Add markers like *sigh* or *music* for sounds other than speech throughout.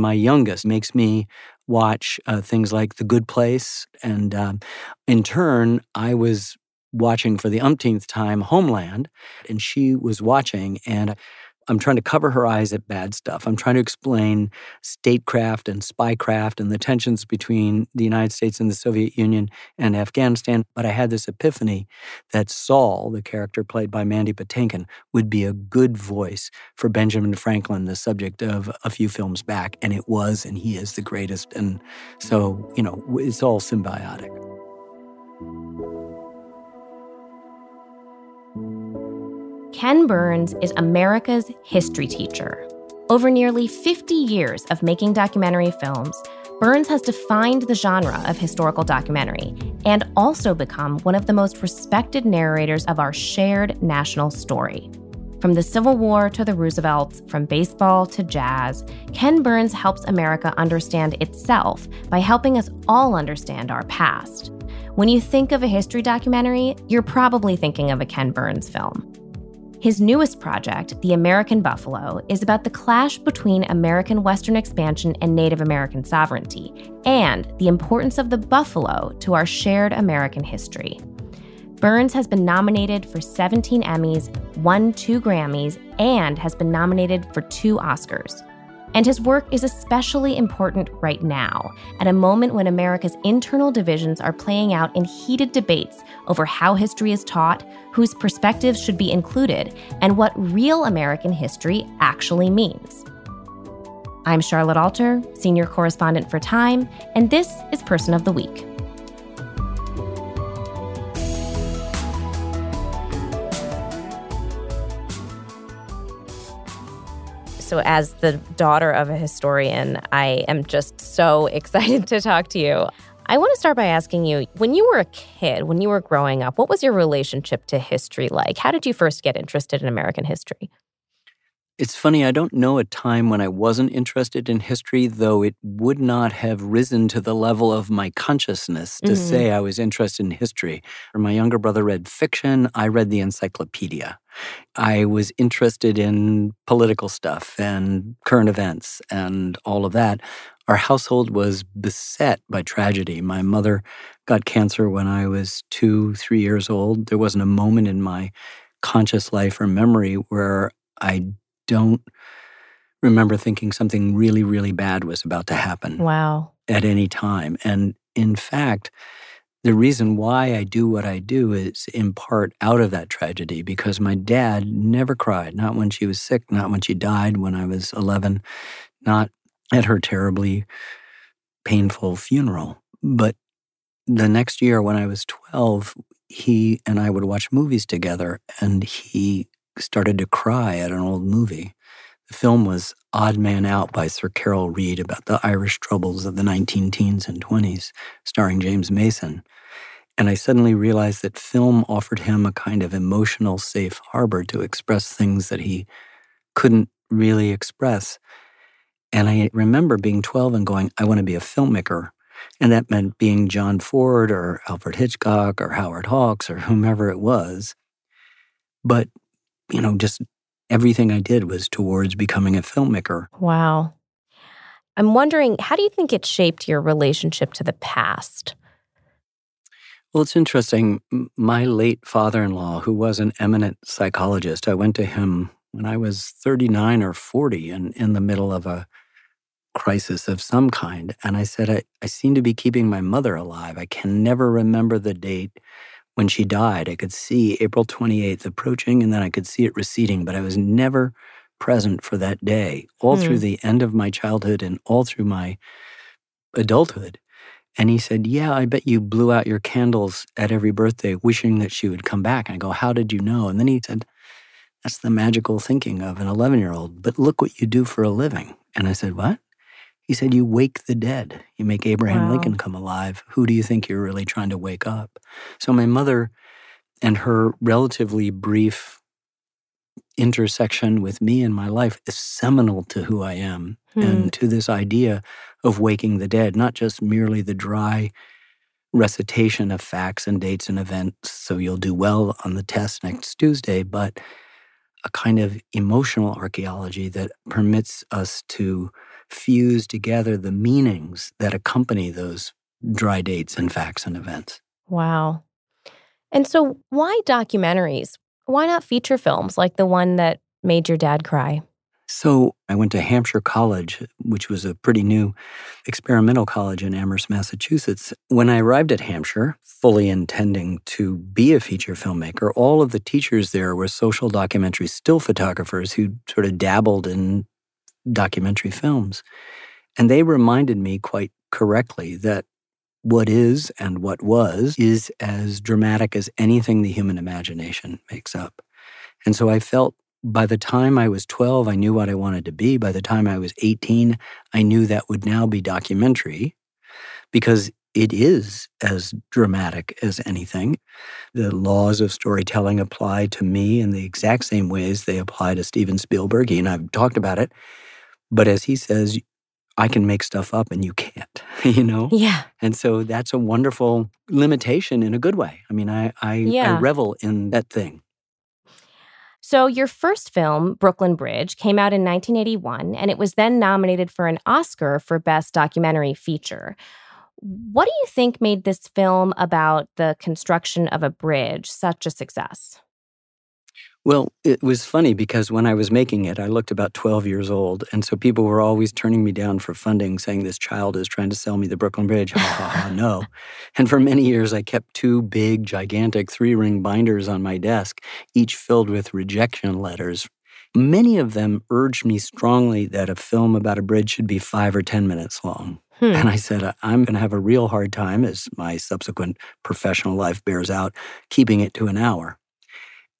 My youngest makes me watch uh, things like The Good Place. And um, in turn, I was watching for the umpteenth time Homeland, and she was watching. And I'm trying to cover her eyes at bad stuff. I'm trying to explain statecraft and spycraft and the tensions between the United States and the Soviet Union and Afghanistan. But I had this epiphany that Saul, the character played by Mandy Patinkin, would be a good voice for Benjamin Franklin, the subject of a few films back. And it was, and he is the greatest. And so, you know, it's all symbiotic. Ken Burns is America's history teacher. Over nearly 50 years of making documentary films, Burns has defined the genre of historical documentary and also become one of the most respected narrators of our shared national story. From the Civil War to the Roosevelts, from baseball to jazz, Ken Burns helps America understand itself by helping us all understand our past. When you think of a history documentary, you're probably thinking of a Ken Burns film. His newest project, The American Buffalo, is about the clash between American Western expansion and Native American sovereignty, and the importance of the buffalo to our shared American history. Burns has been nominated for 17 Emmys, won two Grammys, and has been nominated for two Oscars. And his work is especially important right now, at a moment when America's internal divisions are playing out in heated debates over how history is taught, whose perspectives should be included, and what real American history actually means. I'm Charlotte Alter, senior correspondent for Time, and this is Person of the Week. So, as the daughter of a historian, I am just so *laughs* excited to talk to you. I want to start by asking you when you were a kid, when you were growing up, what was your relationship to history like? How did you first get interested in American history? It's funny, I don't know a time when I wasn't interested in history, though it would not have risen to the level of my consciousness to mm-hmm. say I was interested in history. My younger brother read fiction, I read the encyclopedia. I was interested in political stuff and current events and all of that. Our household was beset by tragedy. My mother got cancer when I was two, three years old. There wasn't a moment in my conscious life or memory where I don't remember thinking something really, really bad was about to happen. Wow. At any time. And in fact, the reason why I do what I do is in part out of that tragedy because my dad never cried, not when she was sick, not when she died when I was 11, not at her terribly painful funeral. But the next year when I was 12, he and I would watch movies together and he started to cry at an old movie. The film was Odd Man Out by Sir Carol Reed about the Irish troubles of the 19 teens and 20s, starring James Mason. And I suddenly realized that film offered him a kind of emotional safe harbor to express things that he couldn't really express. And I remember being 12 and going, I want to be a filmmaker. And that meant being John Ford or Alfred Hitchcock or Howard Hawks or whomever it was. But you know, just everything I did was towards becoming a filmmaker. Wow. I'm wondering, how do you think it shaped your relationship to the past? Well, it's interesting. My late father in law, who was an eminent psychologist, I went to him when I was 39 or 40 and in the middle of a crisis of some kind. And I said, I, I seem to be keeping my mother alive. I can never remember the date when she died, I could see April 28th approaching and then I could see it receding, but I was never present for that day, all through hmm. the end of my childhood and all through my adulthood. And he said, Yeah, I bet you blew out your candles at every birthday wishing that she would come back. And I go, How did you know? And then he said, That's the magical thinking of an 11 year old, but look what you do for a living. And I said, What? He said, You wake the dead. You make Abraham wow. Lincoln come alive. Who do you think you're really trying to wake up? So, my mother and her relatively brief intersection with me in my life is seminal to who I am hmm. and to this idea of waking the dead, not just merely the dry recitation of facts and dates and events so you'll do well on the test next Tuesday, but a kind of emotional archaeology that permits us to fuse together the meanings that accompany those dry dates and facts and events. Wow. And so, why documentaries? Why not feature films like the one that made your dad cry? So I went to Hampshire College, which was a pretty new experimental college in Amherst, Massachusetts. When I arrived at Hampshire, fully intending to be a feature filmmaker, all of the teachers there were social documentary still photographers who sort of dabbled in documentary films. And they reminded me quite correctly that what is and what was is as dramatic as anything the human imagination makes up. And so I felt by the time I was 12, I knew what I wanted to be. By the time I was 18, I knew that would now be documentary because it is as dramatic as anything. The laws of storytelling apply to me in the exact same ways they apply to Steven Spielberg. He and I've talked about it. But as he says, I can make stuff up and you can't, *laughs* you know? Yeah. And so that's a wonderful limitation in a good way. I mean, I, I, yeah. I revel in that thing. So, your first film, Brooklyn Bridge, came out in 1981, and it was then nominated for an Oscar for Best Documentary Feature. What do you think made this film about the construction of a bridge such a success? Well, it was funny because when I was making it, I looked about 12 years old. And so people were always turning me down for funding, saying, This child is trying to sell me the Brooklyn Bridge. Ha ha ha, no. *laughs* And for many years, I kept two big, gigantic three ring binders on my desk, each filled with rejection letters. Many of them urged me strongly that a film about a bridge should be five or 10 minutes long. Hmm. And I said, I'm going to have a real hard time, as my subsequent professional life bears out, keeping it to an hour.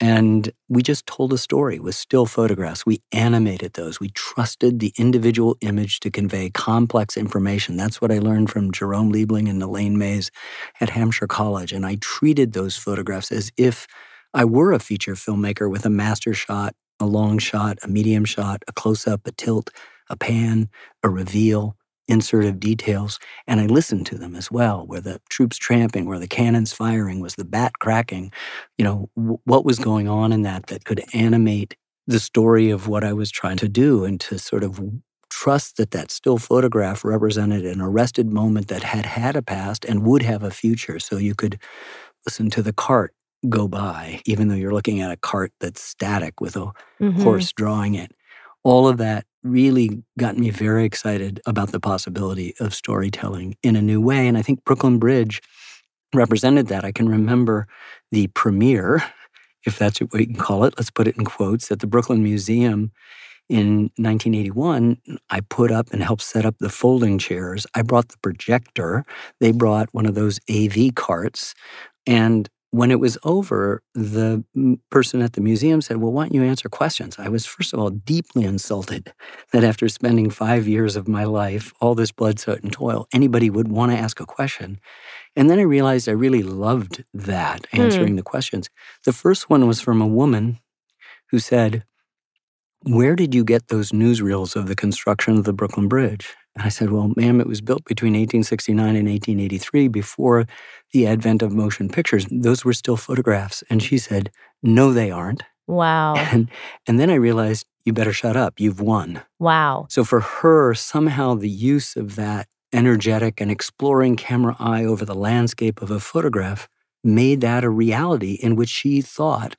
And we just told a story with still photographs. We animated those. We trusted the individual image to convey complex information. That's what I learned from Jerome Liebling and Elaine Mayes at Hampshire College. And I treated those photographs as if I were a feature filmmaker with a master shot, a long shot, a medium shot, a close up, a tilt, a pan, a reveal, insert of details, and I listened to them as well, where the troops tramping, where the cannons firing, was the bat cracking, you know, w- what was going on in that that could animate the story of what I was trying to do and to sort of trust that that still photograph represented an arrested moment that had had a past and would have a future. So you could listen to the cart go by, even though you're looking at a cart that's static with a mm-hmm. horse drawing it. All of that really got me very excited about the possibility of storytelling in a new way. And I think Brooklyn Bridge represented that. I can remember the premiere, if that's what you can call it, let's put it in quotes, at the Brooklyn Museum in 1981. I put up and helped set up the folding chairs. I brought the projector. They brought one of those AV carts. And when it was over, the person at the museum said, Well, why don't you answer questions? I was, first of all, deeply insulted that after spending five years of my life, all this blood, sweat, and toil, anybody would want to ask a question. And then I realized I really loved that, answering mm. the questions. The first one was from a woman who said, Where did you get those newsreels of the construction of the Brooklyn Bridge? And I said, Well, ma'am, it was built between 1869 and 1883 before the advent of motion pictures. Those were still photographs. And she said, No, they aren't. Wow. *laughs* And, and then I realized, You better shut up. You've won. Wow. So for her, somehow the use of that energetic and exploring camera eye over the landscape of a photograph made that a reality in which she thought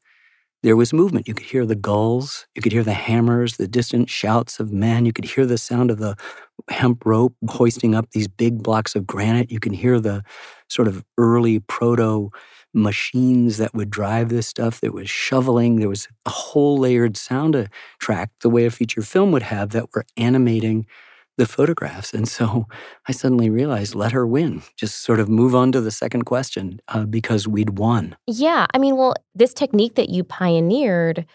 there was movement. You could hear the gulls, you could hear the hammers, the distant shouts of men, you could hear the sound of the hemp rope hoisting up these big blocks of granite. You can hear the sort of early proto machines that would drive this stuff. There was shoveling. There was a whole layered sound track, the way a feature film would have, that were animating the photographs. And so I suddenly realized, let her win. Just sort of move on to the second question uh, because we'd won. Yeah. I mean, well, this technique that you pioneered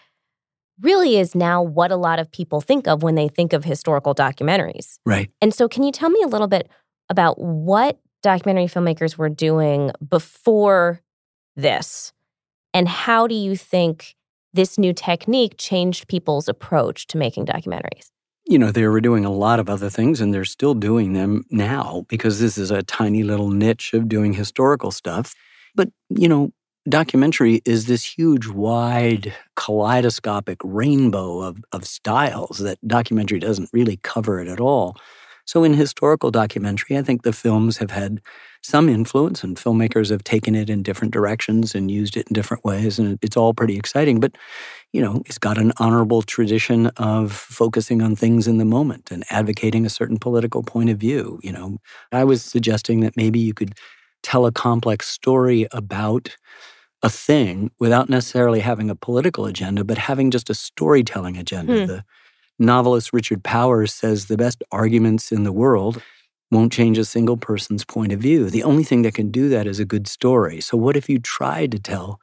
really is now what a lot of people think of when they think of historical documentaries. Right. And so, can you tell me a little bit about what documentary filmmakers were doing before this? And how do you think this new technique changed people's approach to making documentaries? you know, they were doing a lot of other things and they're still doing them now because this is a tiny little niche of doing historical stuff. But, you know, documentary is this huge, wide, kaleidoscopic rainbow of, of styles that documentary doesn't really cover it at all. So, in historical documentary, I think the films have had some influence, and filmmakers have taken it in different directions and used it in different ways, and it's all pretty exciting. But, you know, it's got an honorable tradition of focusing on things in the moment and advocating a certain political point of view. You know, I was suggesting that maybe you could tell a complex story about a thing without necessarily having a political agenda, but having just a storytelling agenda. Hmm. The novelist Richard Powers says the best arguments in the world won't change a single person's point of view. The only thing that can do that is a good story. So, what if you tried to tell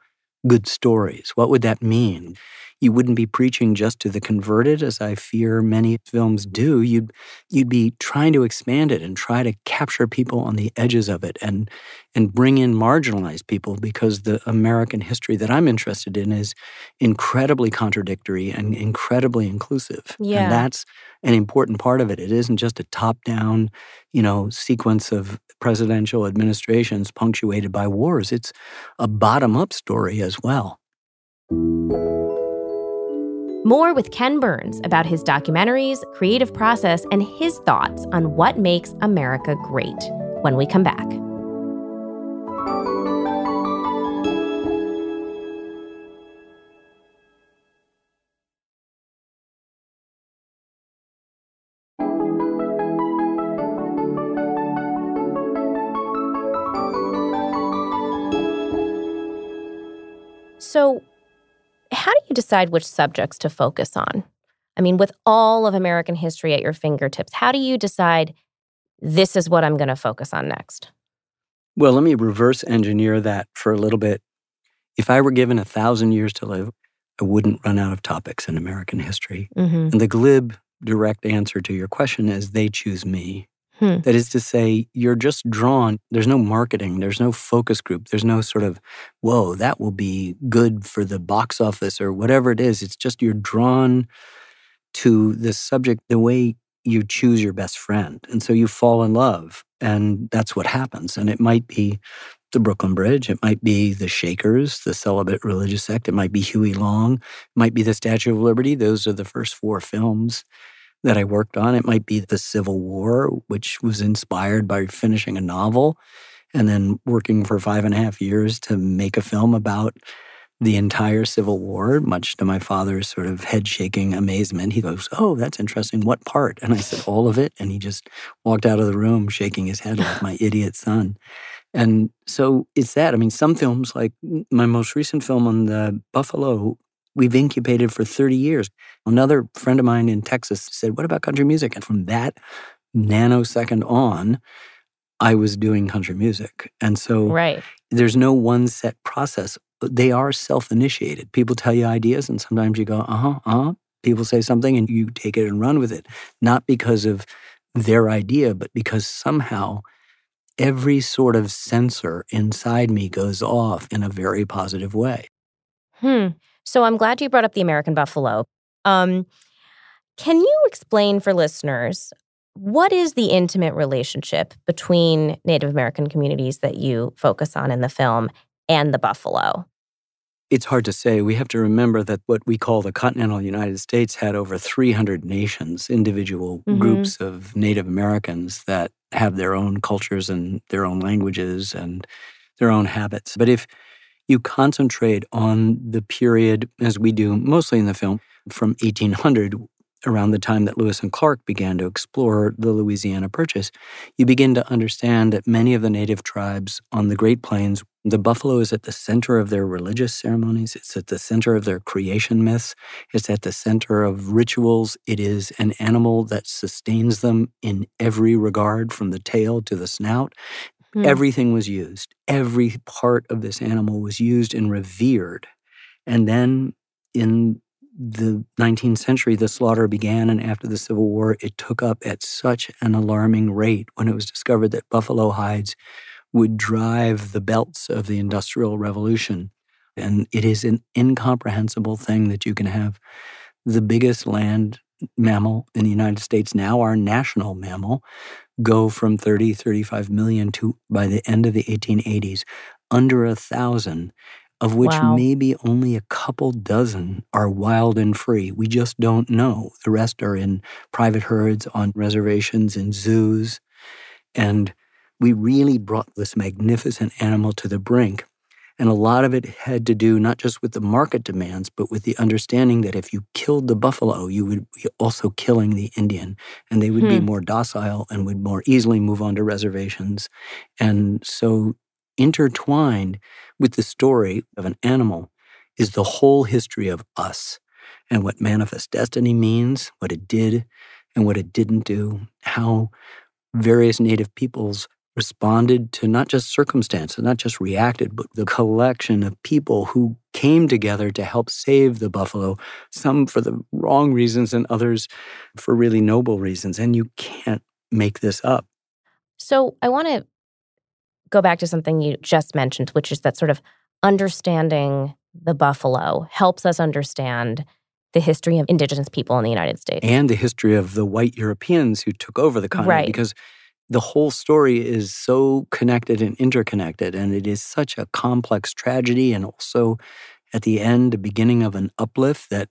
good stories? What would that mean? You wouldn't be preaching just to the converted, as I fear many films do. You'd you'd be trying to expand it and try to capture people on the edges of it and and bring in marginalized people because the American history that I'm interested in is incredibly contradictory and incredibly inclusive. Yeah. And that's an important part of it. It isn't just a top-down, you know, sequence of presidential administrations punctuated by wars. It's a bottom-up story as well. More with Ken Burns about his documentaries, creative process, and his thoughts on what makes America great when we come back. So, you decide which subjects to focus on? I mean, with all of American history at your fingertips, how do you decide this is what I'm going to focus on next? Well, let me reverse engineer that for a little bit. If I were given a thousand years to live, I wouldn't run out of topics in American history. Mm-hmm. And the glib, direct answer to your question is they choose me. Hmm. That is to say, you're just drawn. There's no marketing, there's no focus group, there's no sort of, whoa, that will be good for the box office or whatever it is. It's just you're drawn to the subject the way you choose your best friend. And so you fall in love, and that's what happens. And it might be the Brooklyn Bridge, it might be the Shakers, the celibate religious sect, it might be Huey Long, it might be the Statue of Liberty. Those are the first four films that I worked on. It might be the Civil War, which was inspired by finishing a novel and then working for five and a half years to make a film about the entire Civil War, much to my father's sort of head shaking amazement. He goes, Oh, that's interesting. What part? And I said, All of it. And he just walked out of the room shaking his head like my *laughs* idiot son. And so it's that. I mean, some films, like my most recent film on the Buffalo, we've incubated for 30 years. Another friend of mine in Texas said, What about country music? And from that nanosecond on, I was doing country music. And so right. there's no one set process. They are self initiated. People tell you ideas, and sometimes you go, uh huh, uh huh. People say something, and you take it and run with it, not because of their idea, but because somehow every sort of sensor inside me goes off in a very positive way. Hmm. So I'm glad you brought up the American buffalo. Um, can you explain for listeners what is the intimate relationship between Native American communities that you focus on in the film and the buffalo? It's hard to say. We have to remember that what we call the continental United States had over 300 nations, individual mm-hmm. groups of Native Americans that have their own cultures and their own languages and their own habits. But if you concentrate on the period, as we do mostly in the film, from 1800, around the time that Lewis and Clark began to explore the Louisiana Purchase, you begin to understand that many of the native tribes on the Great Plains, the buffalo is at the center of their religious ceremonies. It's at the center of their creation myths. It's at the center of rituals. It is an animal that sustains them in every regard, from the tail to the snout. Mm. Everything was used. Every part of this animal was used and revered. And then in the 19th century, the slaughter began, and after the Civil War, it took up at such an alarming rate when it was discovered that buffalo hides would drive the belts of the Industrial Revolution. And it is an incomprehensible thing that you can have the biggest land mammal in the United States, now our national mammal, go from 30, 35 million to by the end of the 1880s, under a thousand of which Wow. maybe only a couple dozen are wild and free. We just don't know. The rest are in private herds, on reservations, in zoos. And we really brought this magnificent animal to the brink. And a lot of it had to do not just with the market demands, but with the understanding that if you killed the buffalo, you would be also killing the Indian, and they would be Hmm. more docile and would more easily move on to reservations. And so, intertwined with the story of an animal is the whole history of us and what manifest destiny means, what it did and what it didn't do, how various native peoples responded to not just circumstances, not just reacted, but the collection of people who came together to help save the buffalo, some for the wrong reasons and others for really noble reasons. And you can't make this up. So I want to go back to something you just mentioned, which is that sort of understanding the buffalo helps us understand the history of indigenous people in the United States. And the history of the white Europeans who took over the continent. Right. Because the whole story is so connected and interconnected, and it is such a complex tragedy, and also at the end, the beginning of an uplift that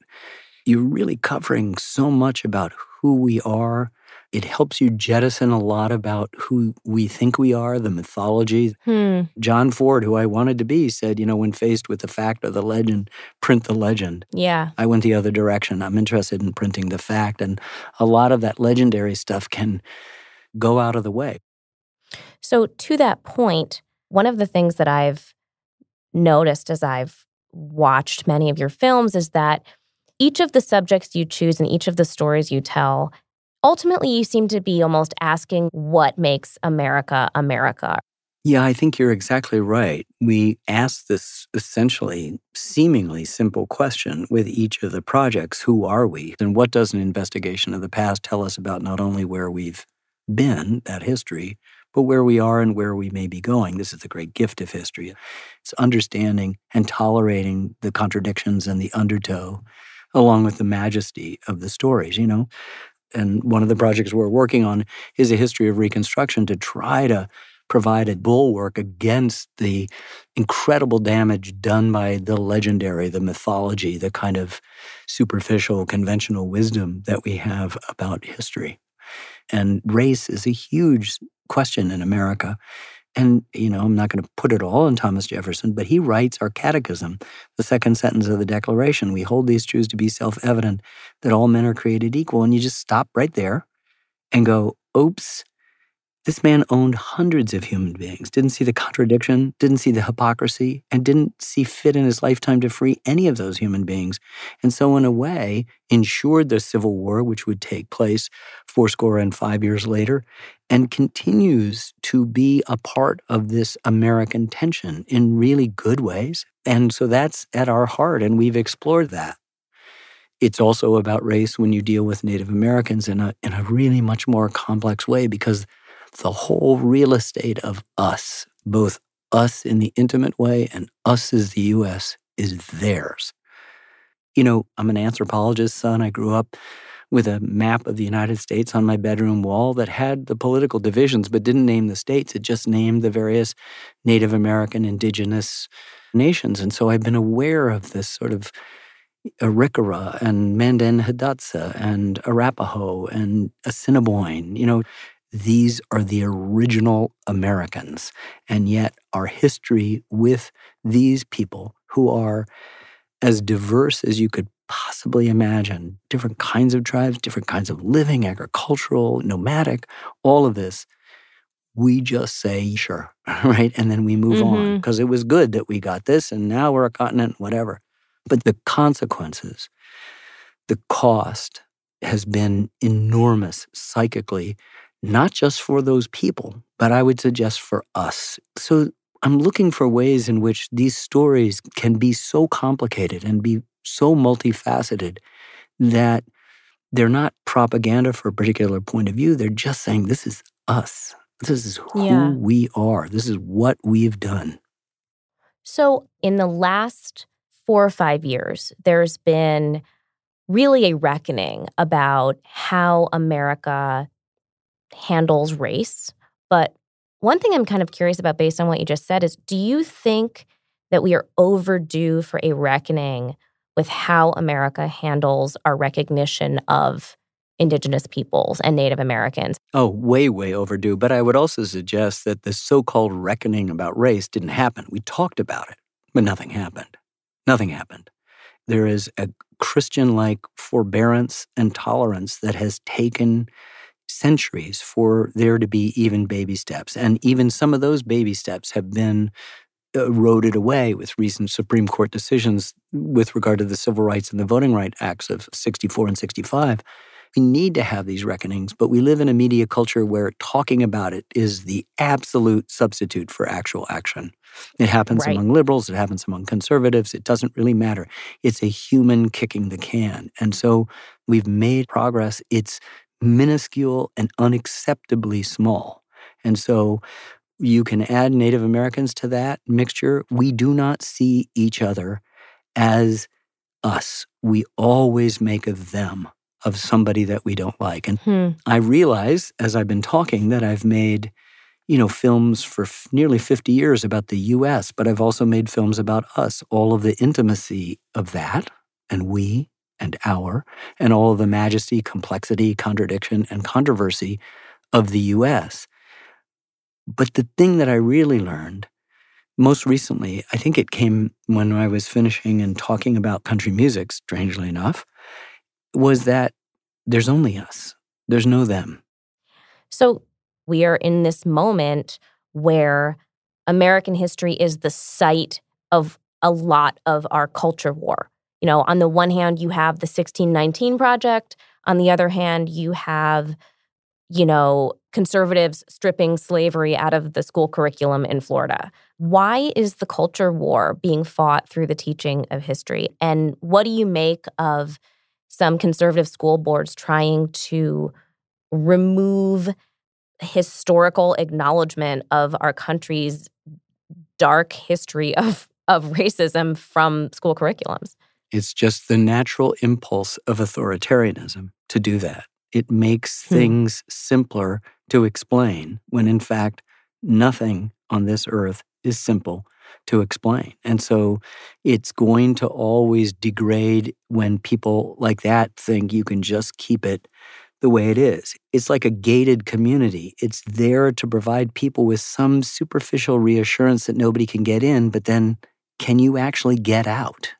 you're really covering so much about who we are. It helps you jettison a lot about who we think we are, the mythology. Hmm. John Ford, who I wanted to be, said, you know, when faced with the fact or the legend, print the legend. Yeah. I went the other direction. I'm interested in printing the fact. And a lot of that legendary stuff can go out of the way. So, to that point, one of the things that I've noticed as I've watched many of your films is that each of the subjects you choose and each of the stories you tell, ultimately, you seem to be almost asking what makes America America. Yeah, I think you're exactly right. We ask this essentially seemingly simple question with each of the projects Who are we? And what does an investigation of the past tell us about not only where we've been, that history, but where we are and where we may be going? This is the great gift of history. It's understanding and tolerating the contradictions and the undertow, along with the majesty of the stories, you know? And one of the projects we're working on is a history of Reconstruction to try to provide a bulwark against the incredible damage done by the legendary, the mythology, the kind of superficial, conventional wisdom that we have about history. And race is a huge question in America. And, you know, I'm not going to put it all on Thomas Jefferson, but he writes our catechism, the second sentence of the Declaration. We hold these truths to be self evident that all men are created equal. And you just stop right there and go, oops, this man owned hundreds of human beings, didn't see the contradiction, didn't see the hypocrisy, and didn't see fit in his lifetime to free any of those human beings. And so, in a way, ensured the Civil War, which would take place fourscore and five years later, and continues to be a part of this American tension in really good ways. And so that's at our heart, and we've explored that. It's also about race when you deal with Native Americans in a, in a really much more complex way because the whole real estate of us, both us in the intimate way and us as the US, is theirs. You know, I'm an anthropologist, son. I grew up with a map of the United States on my bedroom wall that had the political divisions but didn't name the states. It just named the various Native American indigenous nations. And so I've been aware of this sort of Arikara and Mandan Hidatsa and Arapaho and Assiniboine. You know, these are the original Americans. And yet, our history with these people who are as diverse as you could possibly imagine different kinds of tribes, different kinds of living, agricultural, nomadic, all of this. We just say, sure, *laughs* right? And then we move on Mhm. because it was good that we got this and now we're a continent, whatever. But the consequences, the cost has been enormous psychically not just for those people, but I would suggest for us. So I'm looking for ways in which these stories can be so complicated and be so multifaceted that they're not propaganda for a particular point of view. They're just saying, this is us. This is who Yeah. we are. This is what we've done. So, in the last four or five years, there's been really a reckoning about how America handles race. But one thing I'm kind of curious about based on what you just said is do you think that we are overdue for a reckoning with how America handles our recognition of Indigenous peoples and Native Americans. Oh, way, way overdue. But I would also suggest that the so called reckoning about race didn't happen. We talked about it, but nothing happened. Nothing happened. There is a Christian like forbearance and tolerance that has taken centuries for there to be even baby steps. And even some of those baby steps have been uh, eroded away with recent Supreme Court decisions with regard to the Civil Rights and the Voting Rights Acts of 64 and 65. We need to have these reckonings, but we live in a media culture where talking about it is the absolute substitute for actual action. It happens right. among liberals, it happens among conservatives, it doesn't really matter. It's a human kicking the can. And so we've made progress. It's minuscule and unacceptably small. And so you can add Native Americans to that mixture. We do not see each other as us. We always make of them, of somebody that we don't like. And hmm. I realize as I've been talking that I've made, you know, films for f- nearly 50 years about the US, but I've also made films about us, all of the intimacy of that and we and our, and all of the majesty, complexity, contradiction, and controversy of the US. But the thing that I really learned most recently, I think it came when I was finishing and talking about country music, strangely enough, was that there's only us, there's no them. So we are in this moment where American history is the site of a lot of our culture war. You know, on the one hand, you have the 1619 Project. On the other hand, you have, you know, conservatives stripping slavery out of the school curriculum in Florida. Why is the culture war being fought through the teaching of history? And what do you make of some conservative school boards trying to remove historical acknowledgement of our country's dark history of, of racism from school curriculums? It's just the natural impulse of authoritarianism to do that. It makes hmm. things simpler to explain when, in fact, nothing on this earth is simple to explain. And so it's going to always degrade when people like that think you can just keep it the way it is. It's like a gated community. It's there to provide people with some superficial reassurance that nobody can get in, but then can you actually get out?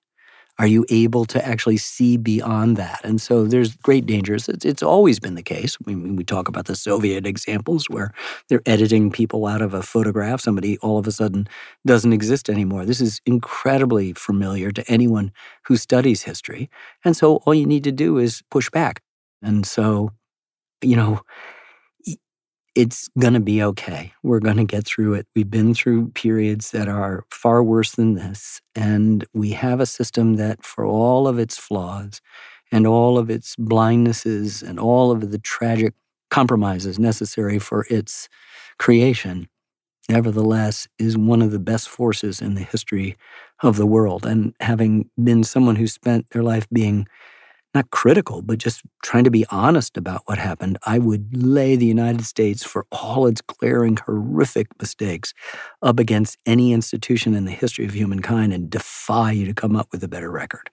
Are you able to actually see beyond that? And so there's great dangers. It's, it's always been the case. We, we talk about the Soviet examples where they're editing people out of a photograph. Somebody all of a sudden doesn't exist anymore. This is incredibly familiar to anyone who studies history. And so all you need to do is push back. And so, you know, it's going to be okay. We're going to get through it. We've been through periods that are far worse than this. And we have a system that, for all of its flaws and all of its blindnesses and all of the tragic compromises necessary for its creation, nevertheless is one of the best forces in the history of the world. And having been someone who spent their life being not critical, but just trying to be honest about what happened, I would lay the United States for all its glaring, horrific mistakes up against any institution in the history of humankind and defy you to come up with a better record.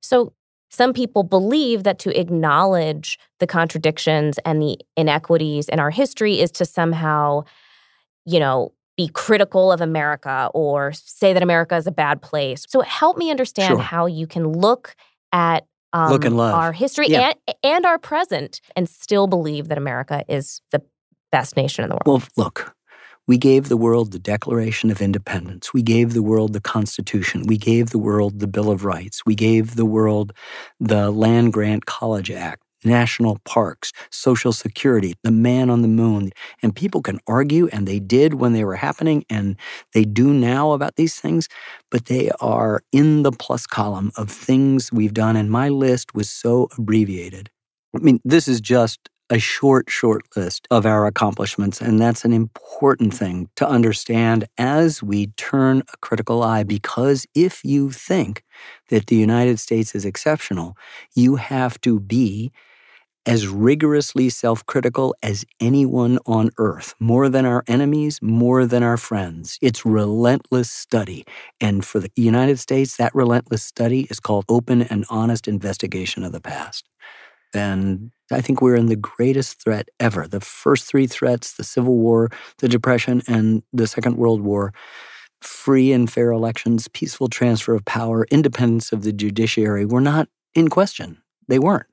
So, some people believe that to acknowledge the contradictions and the inequities in our history is to somehow, you know, be critical of America or say that America is a bad place. So, help me understand sure. how you can look at um, look and love our history yeah. and, and our present and still believe that America is the best nation in the world. Well, look, we gave the world the Declaration of Independence. We gave the world the Constitution. We gave the world the Bill of Rights. We gave the world the Land Grant College Act national parks, social security, the man on the moon. And people can argue, and they did when they were happening, and they do now about these things, but they are in the plus column of things we've done. And my list was so abbreviated. I mean, this is just a short, short list of our accomplishments. And that's an important thing to understand as we turn a critical eye, because if you think that the United States is exceptional, you have to be as rigorously self critical as anyone on earth, more than our enemies, more than our friends. It's relentless study. And for the United States, that relentless study is called open and honest investigation of the past. And I think we're in the greatest threat ever. The first three threats the Civil War, the Depression, and the Second World War free and fair elections, peaceful transfer of power, independence of the judiciary were not in question. They weren't.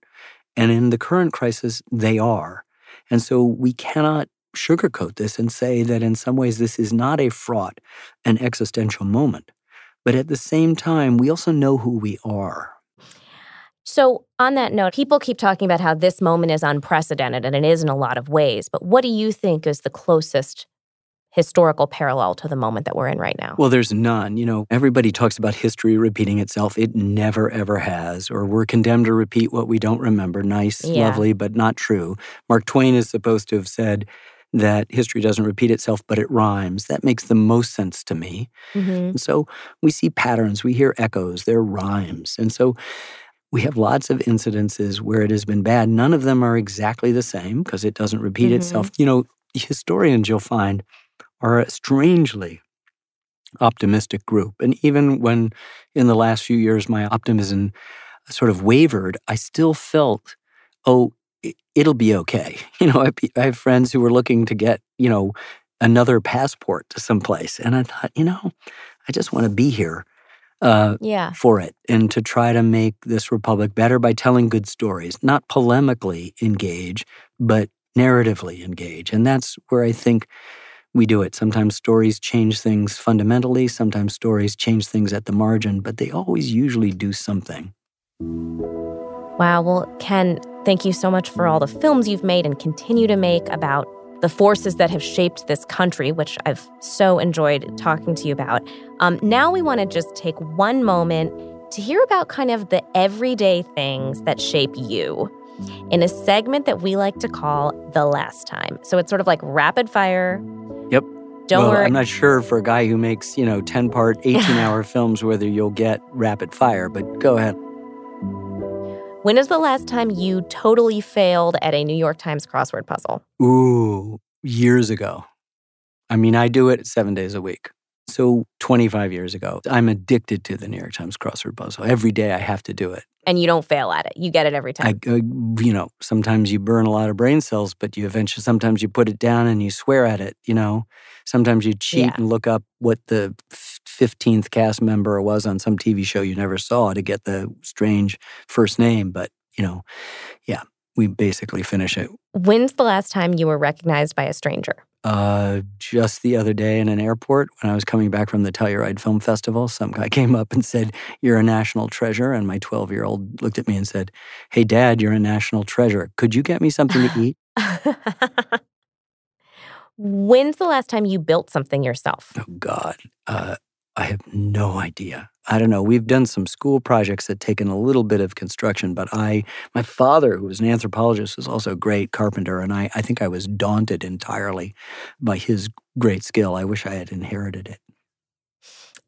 And in the current crisis, they are. And so we cannot sugarcoat this and say that in some ways this is not a fraught and existential moment. But at the same time, we also know who we are. So, on that note, people keep talking about how this moment is unprecedented, and it is in a lot of ways. But what do you think is the closest historical parallel to the moment that we're in right now? Well, there's none. You know, everybody talks about history repeating itself. It never, ever has. Or we're condemned to repeat what we don't remember. Nice, yeah. lovely, but not true. Mark Twain is supposed to have said, that history doesn't repeat itself, but it rhymes. That makes the most sense to me. Mm-hmm. And so we see patterns, we hear echoes, they're rhymes. And so we have lots of incidences where it has been bad. None of them are exactly the same because it doesn't repeat mm-hmm. itself. You know, historians you'll find are a strangely optimistic group. And even when in the last few years my optimism sort of wavered, I still felt, oh, it'll be okay. *laughs* You know, I, have friends who were looking to get, you know, another passport to some place. And I thought, you know, I just want to be here uh, yeah. for it and to try to make this republic better by telling good stories, not polemically engage, but narratively engage. And that's where I think we do it. Sometimes stories change things fundamentally, sometimes stories change things at the margin, but they always usually do something. Wow. Well, Ken, thank you so much for all the films you've made and continue to make about the forces that have shaped this country, which I've so enjoyed talking to you about. Um, now we want to just take one moment to hear about kind of the everyday things that shape you in a segment that we like to call The Last Time. So it's sort of like rapid fire. Don't well, worry. I'm not sure for a guy who makes, you know, 10 part, *laughs* 18 hour films whether you'll get rapid fire, but go ahead. When is the last time you totally failed at a New York Times crossword puzzle? Ooh, years ago. I mean, I do it seven days a week. So 25 years ago, I'm addicted to the New York Times crossword puzzle. Every day I have to do it. And you don't fail at it. You get it every time. I, uh, you know, sometimes you burn a lot of brain cells, but you eventually, sometimes you put it down and you swear at it, you know. Sometimes you cheat yeah. and look up what the 15th cast member was on some TV show you never saw to get the strange first name. But, you know, yeah, we basically finish it. When's the last time you were recognized by a stranger? Uh, just the other day in an airport when I was coming back from the Telluride Film Festival, some guy *laughs* came up and said, You're a national treasure. And my 12 year old looked at me and said, Hey, dad, you're a national treasure. Could you get me something to eat? *laughs* When's the last time you built something yourself? Oh, God. Uh, I have no idea. I don't know. We've done some school projects that taken a little bit of construction, but I, my father, who was an anthropologist, was also a great carpenter, and I, I think I was daunted entirely by his great skill. I wish I had inherited it.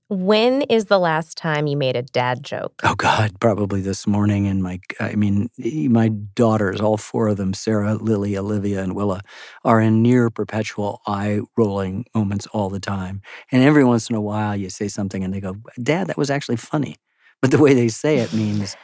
When is the last time you made a dad joke? Oh God, probably this morning. And my, I mean, my daughters, all four of them, Sarah, Lily, Olivia, and Willa, are in near perpetual eye rolling moments all the time. And every once in a while, you say something, and they go, "Dad, that was actually funny," but the way they say it means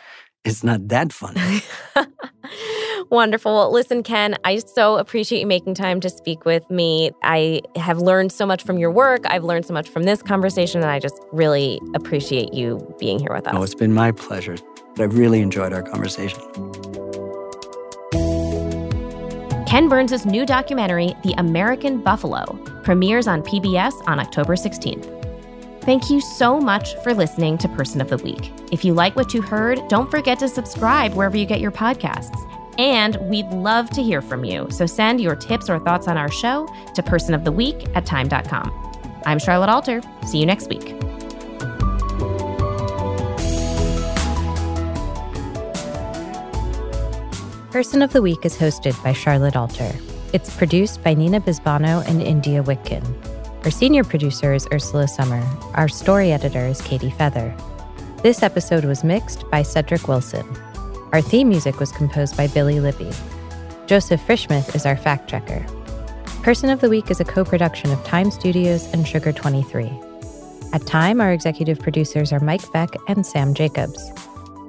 it's not that funny. *laughs* Wonderful. Well, listen, Ken, I so appreciate you making time to speak with me. I have learned so much from your work. I've learned so much from this conversation, and I just really appreciate you being here with us. Oh, it's been my pleasure. I've really enjoyed our conversation. Ken Burns' new documentary, The American Buffalo, premieres on PBS on October 16th. Thank you so much for listening to Person of the Week. If you like what you heard, don't forget to subscribe wherever you get your podcasts. And we'd love to hear from you. So send your tips or thoughts on our show to personoftheweek at time.com. I'm Charlotte Alter. See you next week. Person of the Week is hosted by Charlotte Alter. It's produced by Nina Bisbano and India Whitkin. Our senior producer is Ursula Summer. Our story editor is Katie Feather. This episode was mixed by Cedric Wilson. Our theme music was composed by Billy Libby. Joseph Frischmuth is our fact checker. Person of the Week is a co production of Time Studios and Sugar 23. At Time, our executive producers are Mike Beck and Sam Jacobs.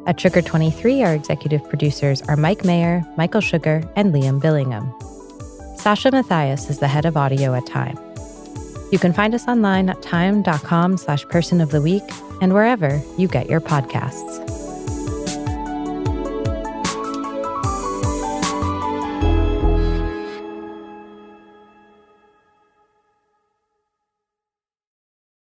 At Sugar 23, our executive producers are Mike Mayer, Michael Sugar, and Liam Billingham. Sasha Matthias is the head of audio at Time. You can find us online at time.com slash person of the week and wherever you get your podcasts.